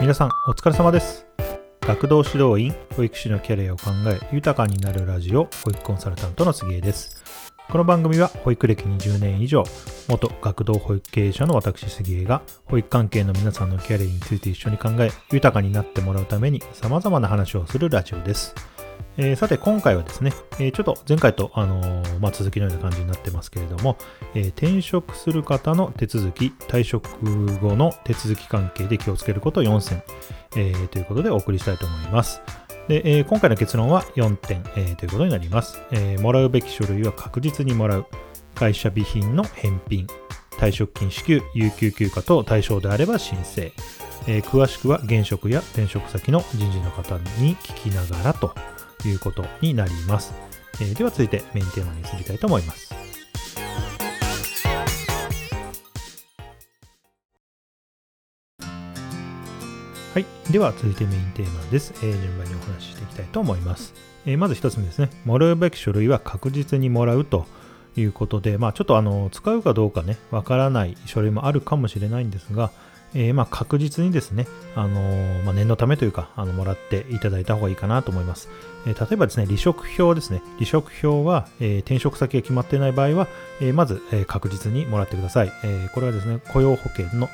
皆さんお疲れ様です。学童指導員保育士のキャリアを考え豊かになるラジオ保育コンサルタントの杉江です。この番組は保育歴20年以上元学童保育経営者の私杉江が保育関係の皆さんのキャリアについて一緒に考え豊かになってもらうために様々な話をするラジオです。えー、さて今回はですね、えー、ちょっと前回と、あのー、まあ、続きのような感じになってますけれども、え転職する方の手続き、退職後の手続き関係で気をつけること4選、えということでお送りしたいと思います。でえ今回の結論は4点、えということになります、えもらうべき書類は確実にもらう。会社備品の返品。退職金支給、有給休暇等対象であれば申請。え詳しくは現職や転職先の人事の方に聞きながらということになります。えー、では続いてメインテーマに移りたいと思います。はい。では続いてメインテーマです。えー、順番にお話ししていきたいと思います。えー、まず一つ目ですね。もらうべき書類は確実にもらうということで、まあちょっとあの、使うかどうかね、わからない書類もあるかもしれないんですが、えー、まあ確実にですね、あのー、まあ、念のためというか、あのもらっていただいた方がいいかなと思います。えー、例えばですね、離職票ですね。離職票は、え転職先が決まっていない場合は、えまず、え確実にもらってください。えこれはですね、雇用保険の、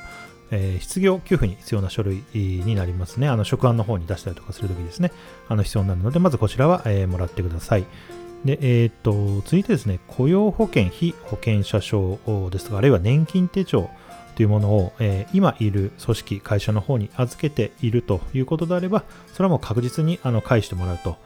え失業給付に必要な書類になりますね。あの職案の方に出したりとかするときですね、あの必要になるので、まずこちらは、えもらってください。で、えっ、と、続いてですね、雇用保険、非保険者証ですとか、あるいは年金手帳、というものを、えー、今いる組織、会社の方に預けているということであれば、それはもう確実にあの返してもらうと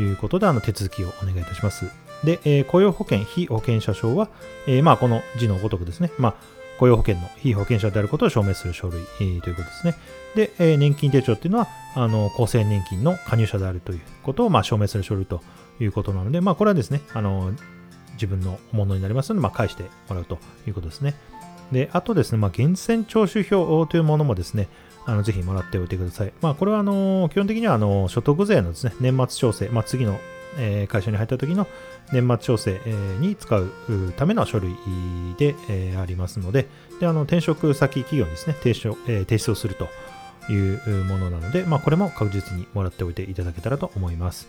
いうことで、あの手続きをお願いいたします。で、えー、雇用保険、非保険者証は、えー、まあ、この字のごとくですね、まあ、雇用保険の非保険者であることを証明する書類、えー、ということですね。で、えー、年金手帳っていうのは、あの厚生年金の加入者であるということを、まあ、証明する書類ということなので、まあ、これはですね、あの自分のものになりますので、まあ、返してもらうということですね。で、あとですね、まあ、源泉徴収票というものもですね、あのぜひもらっておいてください。まあ、これはあの基本的にはあの所得税のですね、年末調整、まあ、次の、えー、会社に入った時の年末調整、えー、に使うための書類で、えー、ありますので、であの転職先企業にですね、提出,、えー、提出をするというものなので、まあ、これも確実にもらっておいていただけたらと思います。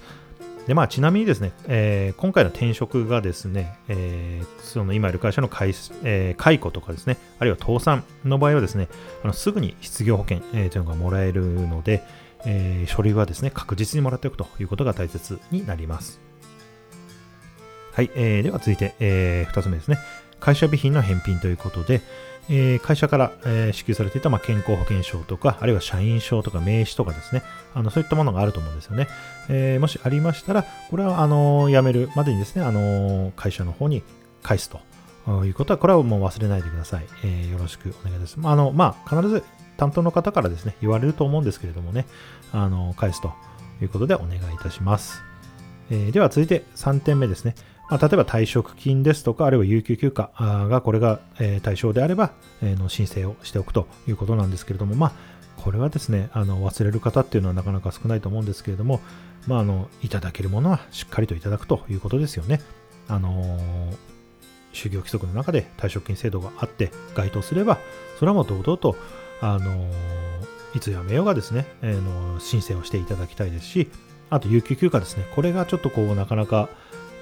でまあ、ちなみにですね、えー、今回の転職がですね、えー、その今いる会社の解,、えー、解雇とかですね、あるいは倒産の場合はですね、あのすぐに失業保険、えー、というのがもらえるので、えー、書類はですね、確実にもらっておくということが大切になります。はい、えー、では続いて、えー、2つ目ですね。会社備品の返品ということで、えー、会社から、えー、支給されていた、まあ、健康保険証とか、あるいは社員証とか名刺とかですね、あのそういったものがあると思うんですよね。えー、もしありましたら、これはあの辞めるまでにですね、あの会社の方に返すということは、これはもう忘れないでください。えよろしくお願いです。まあ、あのまあ、必ず担当の方からですね、言われると思うんですけれどもね、あの返すということでお願いいたします。えでは続いて3点目ですね。まあ、例えば退職金ですとか、あるいは有給休暇がこれが、え対象であれば、えの申請をしておくということなんですけれども、まあ、これはですね、あの忘れる方っていうのはなかなか少ないと思うんですけれども、まあ、あのいただけるものはしっかりといただくということですよね。あのー、就業規則の中で退職金制度があって該当すれば、それはもう堂々と、あのー、いつ辞めようがですね、えー、の申請をしていただきたいですし、あと有給休暇ですね、これがちょっとこうなかなか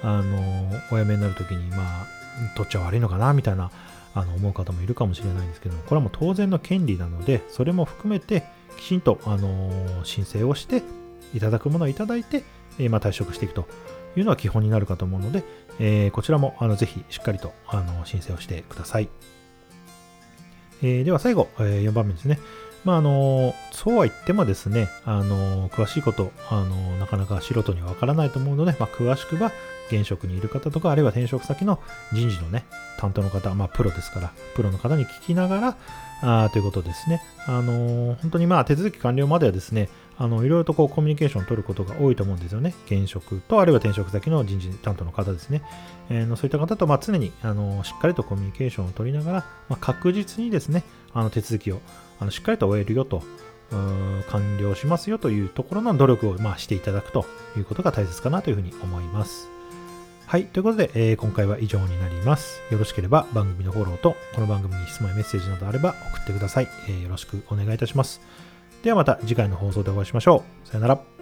あのお辞めになる時に、まあ、取っちゃ悪いのかなみたいなあの思う方もいるかもしれないんですけどこれはもう当然の権利なのでそれも含めてきちんと、あの申請をしていただくものをいただいて、えー、まあ、退職していくというのは基本になるかと思うので、えー、こちらもあのぜひしっかりとあの申請をしてください。えー、では最後、え4番目ですね。まあ、あのそうは言ってもですね、あの詳しいこと、あのなかなか素人にはわからないと思うので、まあ、詳しくは現職にいる方とか、あるいは転職先の人事のね、担当の方、まあ、プロですから、プロの方に聞きながら、あということですね。あの本当にまあ手続き完了まではですね、あのいろいろとこうコミュニケーションを取ることが多いと思うんですよね。現職と、あるいは転職先の人事担当の方ですね。えー、のそういった方と、まあ、常にあのしっかりとコミュニケーションを取りながら、まあ、確実にですね、あの手続きをあのしっかりと終えるよと、完了しますよというところの努力を、まあ、していただくということが大切かなというふうに思います。はい。ということで、えー、今回は以上になります。よろしければ番組のフォローと、この番組に質問やメッセージなどあれば送ってください。えー、よろしくお願いいたします。ではまた次回の放送でお会いしましょう。さよなら。